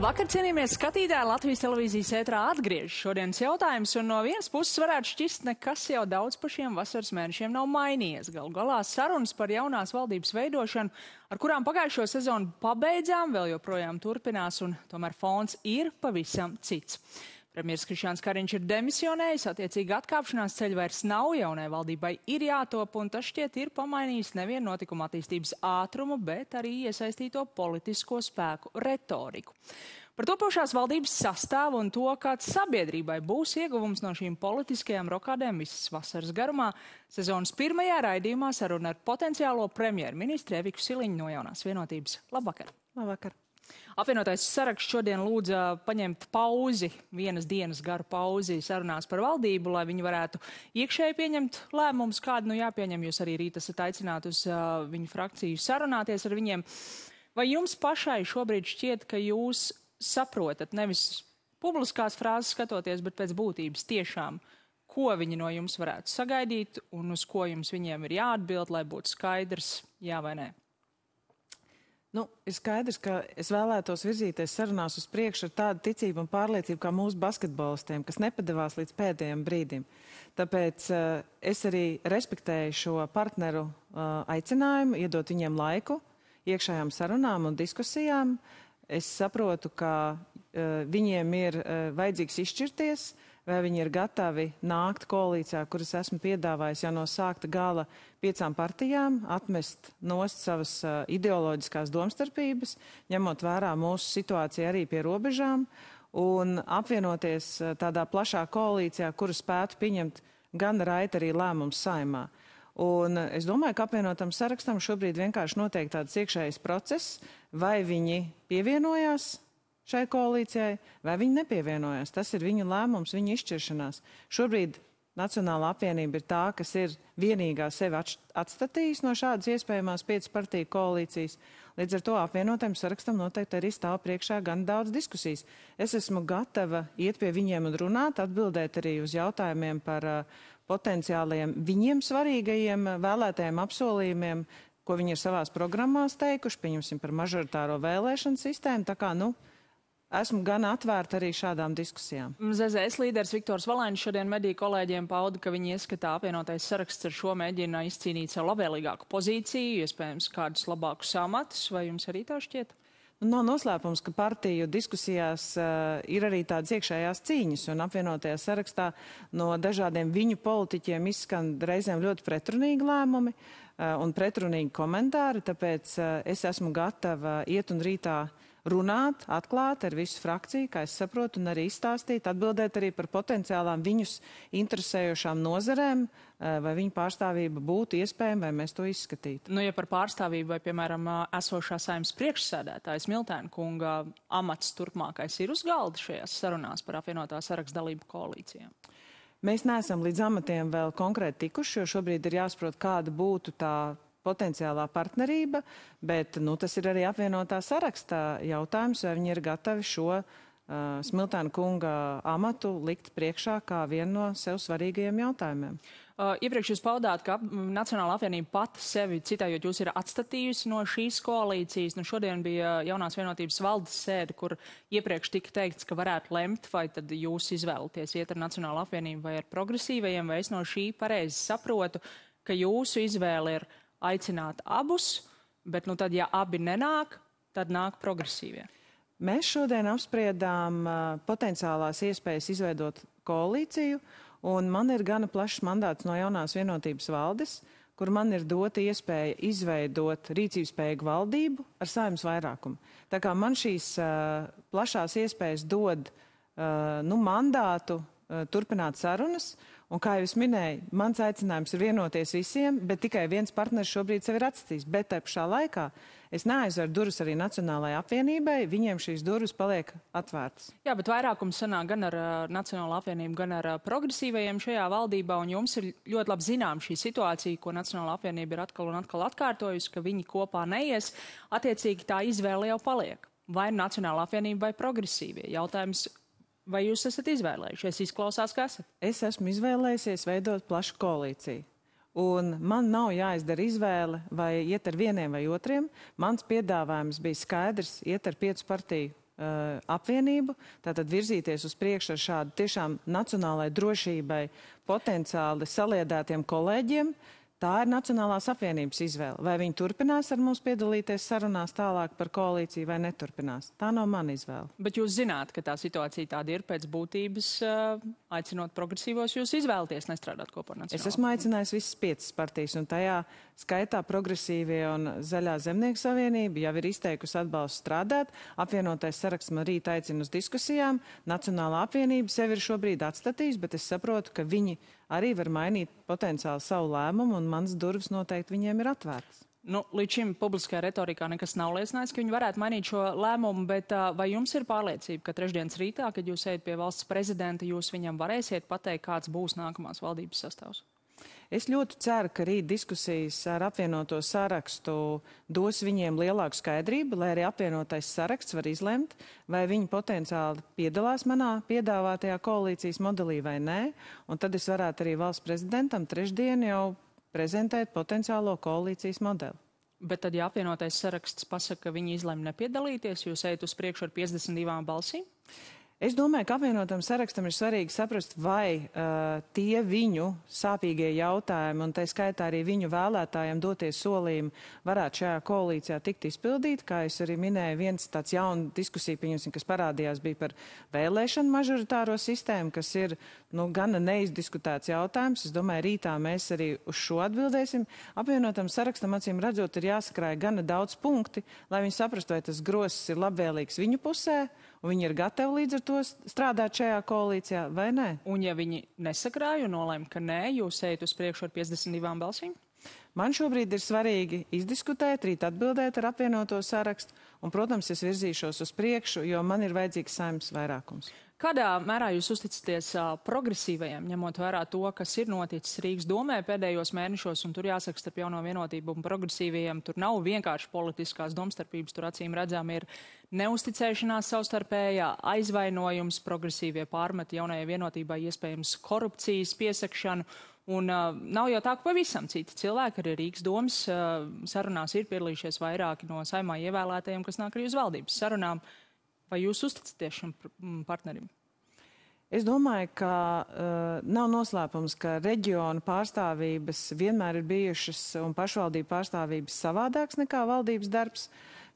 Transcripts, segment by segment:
Labvakar, cienījamies skatītāji! Latvijas televīzijas ētrā atgriežas šodienas jautājums, un no vienas puses varētu šķist, nekas jau daudz pa šiem vasaras mēnešiem nav mainījies. Galu galā sarunas par jaunās valdības veidošanu, ar kurām pagājušo sezonu pabeidzām, vēl joprojām turpinās, un tomēr fons ir pavisam cits. Premjeras Krišāns Kariņš ir demisionējis, attiecīgi atkāpšanās ceļa vairs nav, jaunai valdībai ir jātop, un tas šķiet ir pamainījis nevienu notikuma attīstības ātrumu, bet arī iesaistīto politisko spēku retoriku. Par topošās valdības sastāvu un to, kāds sabiedrībai būs ieguvums no šīm politiskajām rokādēm visas vasaras garumā, sezonas pirmajā raidījumā saruna ar potenciālo premjerministru Eviku Siliņu no jaunās vienotības. Labvakar! Labvakar! Apvienotais saraksts šodien lūdza paņemt pauzi, vienas dienas garu pauzi sarunās par valdību, lai viņi varētu iekšēji pieņemt lēmumus, kādu nu jāpieņem. Jūs arī rīt esat aicināti uz uh, viņu frakciju sarunāties ar viņiem. Vai jums pašai šobrīd šķiet, ka jūs saprotat nevis publiskās frāzes skatoties, bet pēc būtības tiešām, ko viņi no jums varētu sagaidīt un uz ko jums viņiem ir jāatbild, lai būtu skaidrs, jā vai nē? Nu, ir skaidrs, ka es vēlētos virzīties sarunās uz priekšu ar tādu ticību un pārliecību kā mūsu basketbolistiem, kas nepadevās līdz pēdējiem brīdim. Tāpēc uh, es arī respektēju šo partneru uh, aicinājumu, iedot viņiem laiku iekšējām sarunām un diskusijām. Es saprotu, ka uh, viņiem ir uh, vajadzīgs izšķirties, uh, vai viņi ir gatavi nākt koalīcijā, kuras esmu piedāvājis jau no sākta gala piecām partijām, atmest nost savas uh, ideoloģiskās domstarpības, ņemot vērā mūsu situāciju arī pie robežām, un apvienoties uh, tādā plašā koalīcijā, kura spētu pieņemt gan raita arī lēmums saimā. Un es domāju, ka apvienotam sarakstam šobrīd vienkārši notiek tāds iekšējs process, vai viņi pievienojās šai koalīcijai, vai viņi nepievienojās. Tas ir viņu lēmums, viņu izšķiršanās. Šobrīd Nacionāla apvienība ir tā, kas ir vienīgā sevi atstatījusi no šādas iespējamās piecu partiju koalīcijas. Līdz ar to apvienotajam sarakstam noteikti arī stāv priekšā gan daudz diskusijas. Es esmu gatava iet pie viņiem un runāt, atbildēt arī uz jautājumiem par uh, potenciālajiem viņiem svarīgajiem vēlētajiem apsolījumiem, ko viņi ir savās programmās teikuši, pieņemsim par mažoritāro vēlēšanu sistēmu. Tā kā, nu, Esmu gan atvērta arī šādām diskusijām. ZZS līderis Viktors Valēns šodien mediju kolēģiem pauda, ka viņi ieskatā apvienotais saraksts ar šo mēģina izcīnīt savu labvēlīgāku pozīciju, iespējams kādus labākus amatus, vai jums arī tā šķiet? Nu, nav noslēpums, ka partiju diskusijās uh, ir arī tādas iekšējās cīņas, un apvienotajā sarakstā no dažādiem viņu politiķiem izskan reizēm ļoti pretrunīgi lēmumi uh, un pretrunīgi komentāri, tāpēc uh, es esmu gatava iet un rītā uh, runāt, atklāt ar visu frakciju, kā es saprotu, un arī izstāstīt, atbildēt arī par potenciālām viņus interesējošām nozarēm, eh, vai viņu pārstāvība būtu iespējama, vai mēs to izskatītu. Nu, ja par pārstāvību vai, piemēram, esošā saimnes priekšsēdētājas Miltēna kunga amats turpmākais ir uz galda šajās sarunās par apvienotā sarakstu dalību koalīcijām? Mēs neesam līdz amatiem vēl konkrēti tikuši, jo šobrīd ir jāsaprot, kāda būtu tā potenciālā partnerība, bet nu, tas ir arī apvienotā sarakstā jautājums, vai viņi ir gatavi šo uh, Smiltāna kunga amatu likt priekšā kā vienu no sev svarīgajiem jautājumiem. Uh, iepriekš jūs paudāt, ka Nacionāla apvienība pati sevi, citējot, jūs ir atstatījusi no šīs koalīcijas. Nu, šodien bija jaunās vienotības valdes sēde, kur iepriekš tika teikts, ka varētu lemt, vai tad jūs izvēlaties iet ar Nacionālu apvienību vai ar progresīvajiem, vai es no šī pareizi saprotu, ka jūsu izvēle ir aicināt abus, bet nu tad, ja abi nenāk, tad nāk progresīvie. Mēs šodien apspriedām uh, potenciālās iespējas izveidot koalīciju, un man ir gana plašs mandāts no jaunās vienotības valdes, kur man ir dota iespēja izveidot rīcības spējīgu valdību ar saimnes vairākumu. Tā kā man šīs uh, plašās iespējas dod uh, nu, mandātu uh, turpināt sarunas, Un kā jau es minēju, mans aicinājums ir vienoties visiem, bet tikai viens partners šobrīd sev ir atstījis. Bet te pašā laikā es neaizveru durvis arī Nacionālajai apvienībai, viņiem šīs durvis paliek atvērtas. Jā, bet vairākums sanāk gan ar Nacionālo apvienību, gan ar progresīvajiem šajā valdībā, un jums ir ļoti labi zinām šī situācija, ko Nacionāla apvienība ir atkal un atkal atkārtojusi, ka viņi kopā neies, attiecīgi tā izvēle jau paliek. Vai Nacionāla apvienība vai progresīvie? Jautājums Vai jūs esat izvēlējušies? Izklausās, kas esat. Es esmu izvēlējies veidot plašu koalīciju. Un man nav jāizdara izvēle, vai iet ar vieniem vai otriem. Mans piedāvājums bija skaidrs, iet ar piecu partiju apvienību, tātad virzīties uz priekšu ar šādu tiešām nacionālai drošībai potenciāli saliedētiem kolēģiem, uh, Tā ir Nacionālās apvienības izvēle. Vai viņi turpinās ar mums piedalīties sarunās tālāk par koalīciju vai neturpinās? Tā nav mana izvēle. Bet jūs zināt, ka tā situācija tāda ir pēc būtības, uh, aicinot progresīvos, jūs izvēlaties nestrādāt kopā ar Nacionālo. Es esmu aicinājis visas piecas partijas, un tajā skaitā progresīvie un Zaļā zemnieku savienība jau ir izteikusi atbalstu strādāt. Apvienotais saraksts man rīt aicina uz diskusijām. Nacionālā apvienība sevi ir šobrīd atstatījis, bet es saprotu, ka viņi arī var mainīt potenciāli savu lēmumu, un mans durvis noteikti viņiem ir atvērtas. Nu, līdz šim publiskajā retorikā nekas nav liecinājis, ka viņi varētu mainīt šo lēmumu, bet vai jums ir pārliecība, ka trešdienas rītā, kad jūs ejat pie valsts prezidenta, jūs viņam varēsiet pateikt, kāds būs nākamās valdības sastāvs? Es ļoti ceru, ka rīt diskusijas ar apvienoto sarakstu dos viņiem lielāku skaidrību, lai arī apvienotais saraksts var izlemt, vai viņi potenciāli piedalās manā piedāvātajā koalīcijas modelī vai nē. Un tad es varētu arī valsts prezidentam trešdien jau prezentēt potenciālo koalīcijas modeli. Bet tad, ja apvienotais saraksts pasaka, ka viņi izlēma nepiedalīties, jūs ejat uz priekšu ar 52 balsīm? Es domāju, ka apvienotam sarakstam ir svarīgi saprast, vai uh, tie viņu sāpīgie jautājumi, un tā skaitā arī viņu vēlētājiem doties solījumi, varētu šajā koalīcijā tikt izpildīti. Kā es arī minēju, viens tāds jauna diskusija, pieņemsim, kas parādījās, bija par vēlēšanu mažoritāro sistēmu, kas ir nu, gana neizdiskutēts jautājums. Es domāju, rītā mēs arī uz šo atbildēsim. Apvienotam sarakstam, acīm redzot, ir jāsakrāja gana daudz punkti, lai viņi saprastu, vai tas grosis ir labvēlīgs viņu pusē viņi ir gatavi līdz ar to strādāt šajā koalīcijā, vai nē? Un ja viņi nesakrāja un nolēma, ka nē, jūs ejat uz priekšu ar 52 balsīm? Man šobrīd ir svarīgi izdiskutēt, rīt atbildēt ar apvienoto sarakstu, un, protams, es virzīšos uz priekšu, jo man ir vajadzīgs saimnes vairākums. Kādā mērā jūs uzticaties uh, progresīvajiem, ņemot vērā to, kas ir noticis Rīgas domē pēdējos mēnešos, un tur jāsaka starp jauno vienotību un progresīvajiem, tur nav vienkārši politiskās domstarpības, tur acīm redzām ir neusticēšanās savstarpējā, aizvainojums, progresīvie pārmeti jaunajai vienotībai, iespējams korupcijas piesakšanu. Un uh, nav jau tā, ka pavisam citi cilvēki, arī Rīgas domas uh, sarunās ir piedalījušies vairāki no saimā ievēlētajiem, kas nāk arī uz valdības sarunām. Uh, Vai jūs uzticaties šim partnerim? Es domāju, ka uh, nav noslēpums, ka reģionu pārstāvības vienmēr ir bijušas un pašvaldību pārstāvības savādāks nekā valdības darbs.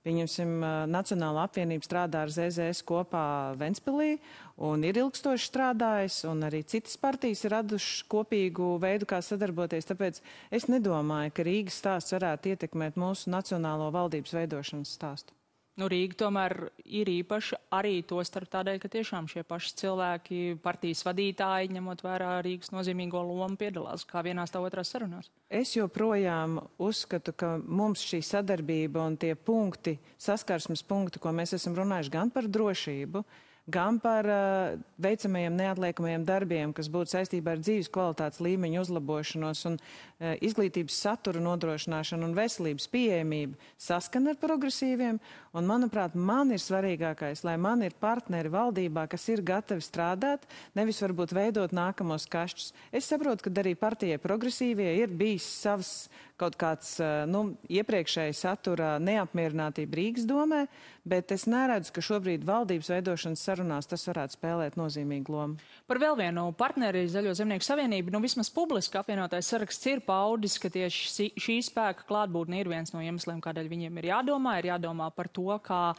Pieņemsim, uh, Nacionāla apvienība strādā ar ZZS kopā Ventspilī un ir ilgstoši strādājis, un arī citas partijas ir radušas kopīgu veidu, kā sadarboties. Tāpēc es nedomāju, ka Rīgas stāsts varētu ietekmēt mūsu nacionālo valdības veidošanas stāstu. Nu, Rīga tomēr ir īpaša arī to starp tādēļ, ka tiešām šie paši cilvēki, partijas vadītāji, ņemot vērā Rīgas nozīmīgo lomu, piedalās kā vienās tā otrās sarunās. Es joprojām uzskatu, ka mums šī sadarbība un tie punkti, saskarsmes punkti, ko mēs esam runājuši gan par drošību, gan par uh, veicamajiem neatliekamajiem darbiem, kas būtu saistībā ar dzīves kvalitātes līmeņu uzlabošanos un uh, izglītības satura nodrošināšanu un veselības pieejamību saskan ar progresīviem. Un, manuprāt, man ir svarīgākais, lai man ir partneri valdībā, kas ir gatavi strādāt, nevis varbūt veidot nākamos kašķus. Es saprotu, ka arī partijai progresīvie ir bijis savs kaut kāds nu, iepriekšēji satura neapmierinātība Rīgas domē, bet es neredzu, ka šobrīd valdības veidošanas sarunās tas varētu spēlēt nozīmīgu lomu. Par vēl vienu partneri Zaļo zemnieku savienību, nu vismaz publiski apvienotais saraksts ir paudis, ka tieši šī spēka klātbūtne ir viens no iemesliem, kādēļ viņiem ir jādomā, ir jādomā par to, kā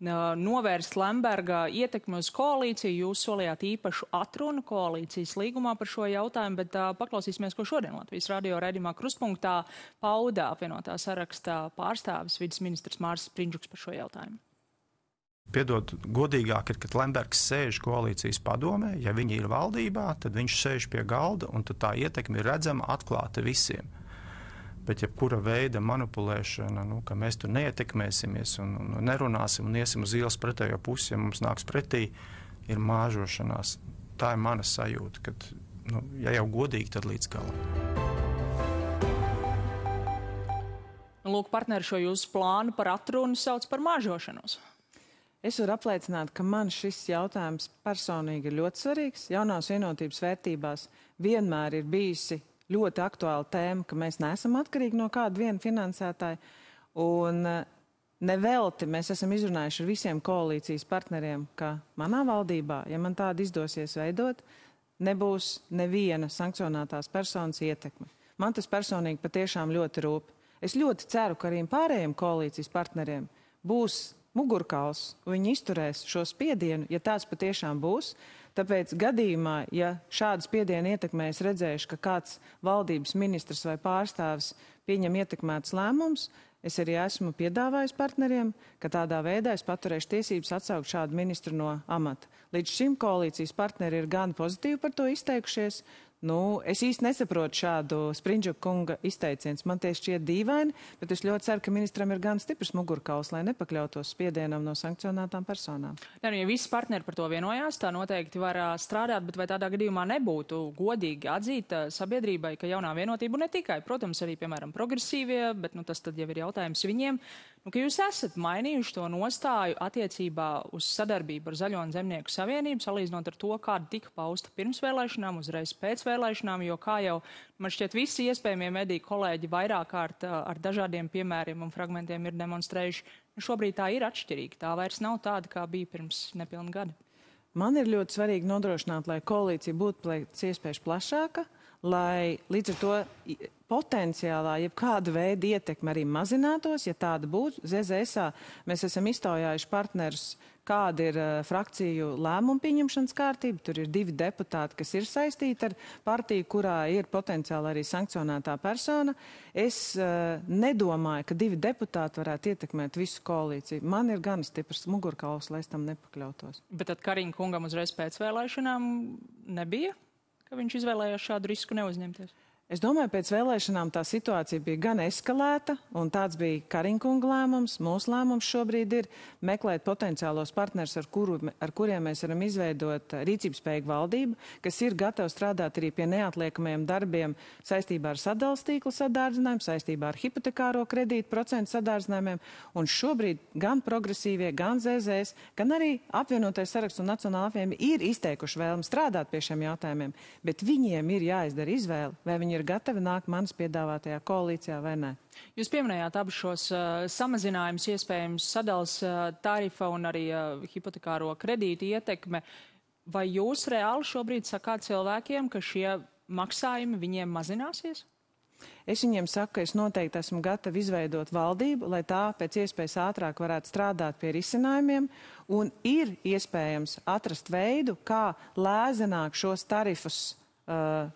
novērst Lemberga ietekmi uz koalīciju. Jūs solījāt īpašu atrunu koalīcijas līgumā par šo jautājumu, bet uh, paklausīsimies, ko šodien Latvijas radio redimā kruspunktā pauda apvienotā sarakstā pārstāvis vidas ministrs Mārs Prindžuks par šo jautājumu. Piedod, godīgāk ir, kad Lembergs sēž koalīcijas padomē. Ja viņi ir valdībā, tad viņš sēž pie galda un tā ietekme ir redzama, atklāta visiem. Bet jebkura veida manipulēšana, nu, ka mēs tur neietekmēsimies un, un nerunāsim un iesim uz ielas pretējo pusi, ja mums nāks pretī, ir māžošanās. Tā ir mana sajūta, ka, nu, ja jau godīgi, tad līdz galam. Lūk, partneri šo jūsu plānu par atrunu sauc par māžošanos. Es varu apliecināt, ka man šis jautājums personīgi ir ļoti svarīgs. Jaunās vienotības vērtībās vienmēr ir bijusi ļoti aktuāla tēma, ka mēs neesam atkarīgi no kāda viena finansētāja. Un eh, Nevelti mēs esam izrunājuši ar visiem koalīcijas partneriem, ka manā valdībā, ja man tāda izdosies veidot, nebūs neviena sankcionētās personas ietekme. Man tas personīgi patiešām ļoti rūp. Es ļoti ceru, ka arī pārējiem koalīcijas partneriem būs mugurkauls, viņi izturēs šo spiedienu, ja tāds patiešām būs. Tāpēc gadījumā, ja šādu spiedienu ietekmē es redzēšu, ka kāds valdības ministrs vai pārstāvis pieņem ietekmētus lēmumus, Es arī esmu piedāvājis partneriem, ka tādā veidā es paturēšu tiesības atsaukt šādu ministru no amata. Līdz šim koalīcijas partneri ir gan pozitīvi par to izteikušies, Nu, es īsti nesaprotu šādu Sprindžu kunga izteicienu. Man tie šķiet dīvaini, bet es ļoti ceru, ka ministram ir gan stiprs mugurkauls, lai nepakļautos spiedienam no sankcionētām personām. Nē, nu, ja visi partneri par to vienojās, tā noteikti var uh, strādāt, bet vai tādā gadījumā nebūtu godīgi atzīt uh, sabiedrībai, ka jaunā vienotība ne tikai, protams, arī, piemēram, progresīvie, bet nu, tas tad jau ir jautājums viņiem, nu, ka jūs esat mainījuši to nostāju attiecībā uz sadarbību ar Zaļo un Zemnieku savienību, salīdzinot ar to, kāda tika pausta pirms vēlēšanām, uzreiz pēc vēlēšanām, jo kā jau man šķiet visi iespējamie mediju kolēģi vairāk kārt ar dažādiem piemēriem un fragmentiem ir demonstrējuši, nu, šobrīd tā ir atšķirīga. Tā vairs nav tāda, kā bija pirms nepilna gada. Man ir ļoti svarīgi nodrošināt, lai koalīcija būtu pēc iespējas plašāka, lai līdz ar to potenciālā, jebkāda veida ietekme arī mazinātos, ja tāda būtu. ZZSā mēs esam iztaujājuši partnerus, kāda ir uh, frakciju lēmumu pieņemšanas kārtība. Tur ir divi deputāti, kas ir saistīti ar partiju, kurā ir potenciāli arī sankcionētā persona. Es uh, nedomāju, ka divi deputāti varētu ietekmēt visu koalīciju. Man ir gan stiprs mugurkauls, lai es tam nepakļautos. Bet tad Kariņa kungam uzreiz pēc vēlēšanām nebija, ka viņš izvēlējās šādu risku neuzņemties? Es domāju, pēc vēlēšanām tā situācija bija gan eskalēta, un tāds bija Kariņkunga lēmums. Mūsu lēmums šobrīd ir meklēt potenciālos partners, ar, kuru, ar kuriem mēs varam izveidot rīcības spējīgu valdību, kas ir gatava strādāt arī pie neatliekamajiem darbiem saistībā ar sadalījuma tīkla sadārdzinājumu, saistībā ar hipotekāro kredītu procentu sadārdzinājumiem. Un šobrīd gan progresīvie, gan ZZS, gan arī apvienotais saraksts un Nacionāla apvienība ir izteikuši vēlmi strādāt pie šiem jautājumiem, bet viņiem ir jāizdara izvēle, vai viņi ir ir gatavi nākt manas piedāvātajā koalīcijā vai nē. Jūs pieminējāt abus šos uh, samazinājumus, iespējams sadals uh, tarifa un arī uh, hipotekāro kredītu ietekme. Vai jūs reāli šobrīd sakāt cilvēkiem, ka šie maksājumi viņiem mazināsies? Es viņiem saku, ka es noteikti esmu gatava izveidot valdību, lai tā pēc iespējas ātrāk varētu strādāt pie risinājumiem, un ir iespējams atrast veidu, kā lēzenāk šos tarifus uh,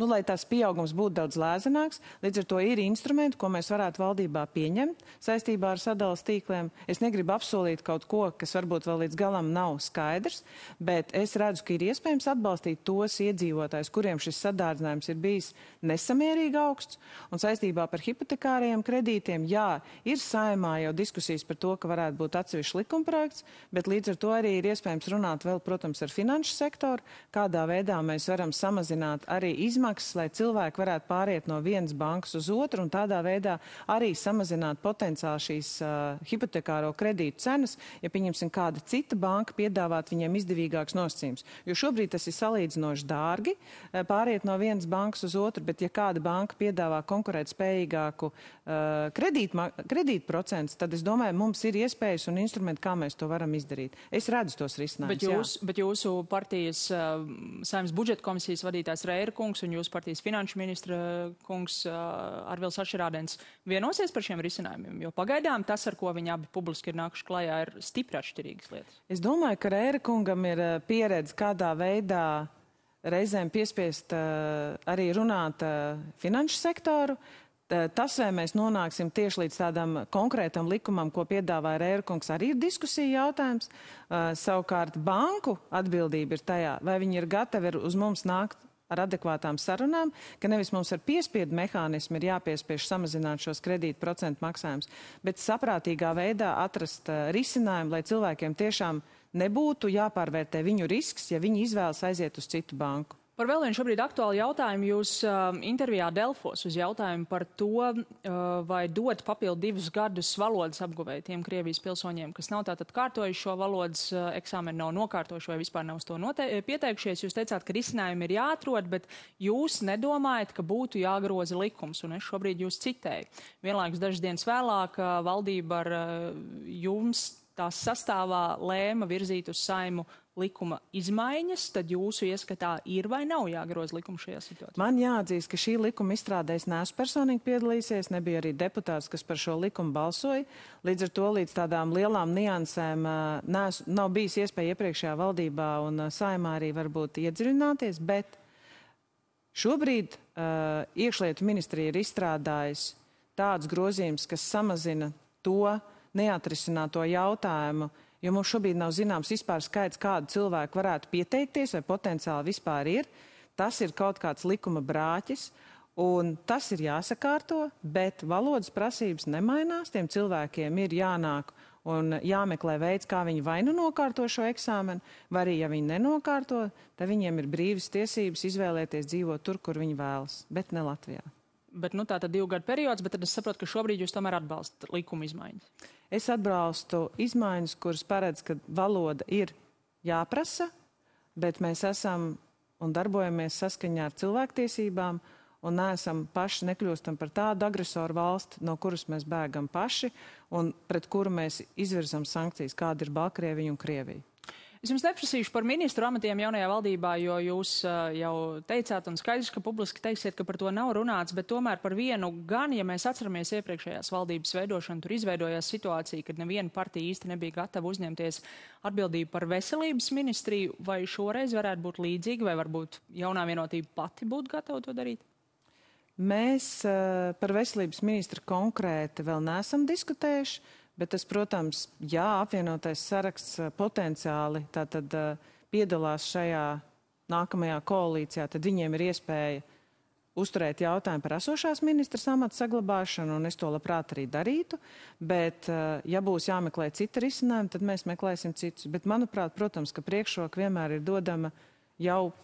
nu, lai tās pieaugums būtu daudz lēzenāks. Līdz ar to ir instrumenti, ko mēs varētu valdībā pieņemt saistībā ar sadalas tīkliem. Es negribu apsolīt kaut ko, kas varbūt vēl līdz galam nav skaidrs, bet es redzu, ka ir iespējams atbalstīt tos iedzīvotājus, kuriem šis sadārdzinājums ir bijis nesamierīgi augsts. Un saistībā par hipotekāriem kredītiem, jā, ir saimā jau diskusijas par to, ka varētu būt atsevišķs likumprojekts, bet līdz ar to arī ir iespējams runāt vēl, protams, ar finanšu sektoru, kādā veidā mēs varam samazināt arī izmaksas izmaksas, lai cilvēki varētu pāriet no vienas bankas uz otru un tādā veidā arī samazināt potenciāli šīs uh, hipotekāro kredītu cenas, ja pieņemsim kāda cita banka piedāvāt viņiem izdevīgāks nosacījums. Jo šobrīd tas ir salīdzinoši dārgi pāriet no vienas bankas uz otru, bet ja kāda banka piedāvā konkurēt spējīgāku uh, kredītu procentu, tad es domāju, mums ir iespējas un instrumenti, kā mēs to varam izdarīt. Es redzu tos risinājumus. Bet, jūs, jā. bet jūsu partijas uh, saimnes budžeta komisijas vadītājs Reira kungs un jūsu partijas finanšu ministra kungs Arvils Ašerādens vienosies par šiem risinājumiem? Jo pagaidām tas, ar ko viņi abi publiski ir nākuši klajā, ir stipri atšķirīgas lietas. Es domāju, ka Rēra kungam ir pieredze kādā veidā reizēm piespiest arī runāt finanšu sektoru. Tas, vai mēs nonāksim tieši līdz tādam konkrētam likumam, ko piedāvāja Rērkungs, arī ir diskusija jautājums. Uh, savukārt banku atbildība ir tajā, vai viņi ir gatavi uz mums nākt ar adekvātām sarunām, ka nevis mums ar piespiedu mehānismu ir jāpiespiež samazināt šos kredītu procentu maksājumus, bet saprātīgā veidā atrast uh, risinājumu, lai cilvēkiem tiešām nebūtu jāpārvērtē viņu risks, ja viņi izvēlas aiziet uz citu banku. Par vēl vienu šobrīd aktuālu jautājumu jūs uh, intervijā Delfos uz jautājumu par to, uh, vai dot papildu divus gadus valodas apguvēju tiem Krievijas pilsoņiem, kas nav tātad kārtojuši šo valodas uh, eksāmenu, nav nokārtojuši vai vispār nav uz to pieteikšies. Jūs teicāt, ka risinājumi ir jāatrod, bet jūs nedomājat, ka būtu jāgroza likums, un es šobrīd jūs citēju. Vienlaikus dažas dienas vēlāk uh, valdība ar uh, jums tās sastāvā lēma virzīt uz saimu likuma izmaiņas, tad jūsu ieskatā ir vai nav jāgroza likuma šajā situācijā? Man jāatzīst, ka šī likuma izstrādēs neesmu personīgi piedalīsies, nebija arī deputāts, kas par šo likumu balsoja. Līdz ar to līdz tādām lielām niansēm nes, nav bijis iespēja iepriekšējā valdībā un saimā arī varbūt iedziļināties, bet šobrīd uh, iekšlietu ministrija ir izstrādājusi tādus grozījumus, kas samazina to neatrisināto jautājumu, jo mums šobrīd nav zināms vispār skaits, kādu cilvēku varētu pieteikties vai potenciāli vispār ir. Tas ir kaut kāds likuma brāķis. Un tas ir jāsakārto, bet valodas prasības nemainās. Tiem cilvēkiem ir jānāk un jāmeklē veids, kā viņi vai nu nokārto šo eksāmenu, vai arī, ja viņi nenokārto, tad viņiem ir brīvas tiesības izvēlēties dzīvot tur, kur viņi vēlas, bet ne Latvijā. Bet nu, tā tad divu gadu periods, bet es saprotu, ka šobrīd jūs tomēr atbalstat likuma izmaiņas. Es atbalstu izmaiņas, kuras paredz, ka valoda ir jāprasa, bet mēs esam un darbojamies saskaņā ar cilvēktiesībām un neesam paši nekļūstam par tādu agresoru valsti, no kuras mēs bēgam paši un pret kuru mēs izvirzam sankcijas, kāda ir Baltkrievija un Krievija. Es jums neprasīšu par ministru amatiem jaunajā valdībā, jo jūs uh, jau teicāt un skaidrs, ka publiski teiksiet, ka par to nav runāts, bet tomēr par vienu gan, ja mēs atceramies iepriekšējās valdības veidošanu, tur izveidojās situācija, kad neviena partija īsti nebija gatava uzņemties atbildību par veselības ministriju, vai šoreiz varētu būt līdzīgi, vai varbūt jaunā vienotība pati būtu gatava to darīt? Mēs uh, par veselības ministru konkrēti vēl neesam diskutējuši. Bet tas, protams, jā, apvienotais saraksts eh, potenciāli tātad eh, piedalās šajā nākamajā koalīcijā, tad viņiem ir iespēja uzturēt jautājumu par esošās ministras amata saglabāšanu, un es to labprāt arī darītu. Bet, eh, ja būs jāmeklē cita risinājuma, tad mēs meklēsim citus. Bet, manuprāt, protams, ka priekšroka vienmēr ir dodama jau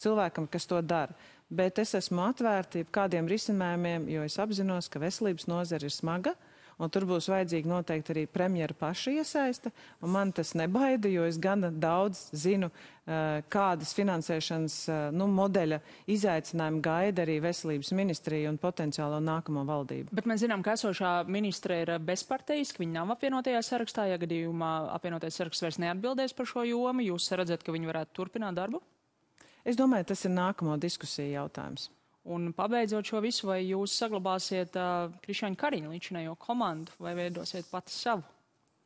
cilvēkam, kas to dara. Bet es esmu atvērta kādiem risinājumiem, jo es apzinos, ka veselības nozara ir smaga un tur būs vajadzīga noteikti arī premjera paša iesaista, man tas nebaida, jo es gana daudz zinu, eh, kādas finansēšanas eh, nu, modeļa izaicinājumi gaida arī veselības ministrija un potenciālo nākamo valdību. Bet mēs zinām, ka esošā ministra ir bezpartijas, ka viņi nav apvienotajā sarakstā, ja gadījumā apvienotais saraksts vairs neatbildēs par šo jomu. Jūs redzat, ka viņi varētu turpināt darbu? Es domāju, tas ir nākamo diskusiju jautājums. Un pabeidzot šo visu, vai jūs saglabāsiet uh, Krišāņa Kariņa līdzinējo komandu vai veidosiet pati savu?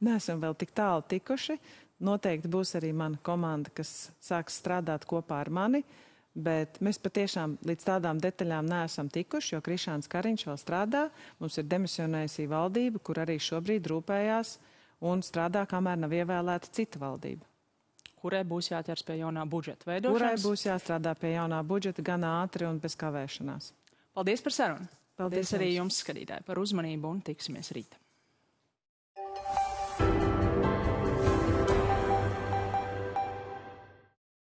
Nesam vēl tik tālu tikuši. Noteikti būs arī mana komanda, kas sāks strādāt kopā ar mani, bet mēs patiešām līdz tādām detaļām neesam tikuši, jo Krišāns Kariņš vēl strādā. Mums ir demisionējusi valdība, kur arī šobrīd rūpējās un strādā, kamēr nav ievēlēta cita valdība kurai būs jāķers pie jaunā budžeta veidošanas. Kurai būs jāstrādā pie jaunā budžeta gan ātri un bez kavēšanās. Paldies par sarunu. Paldies, Paldies arī jums, skatītāji, par uzmanību un tiksimies rīt.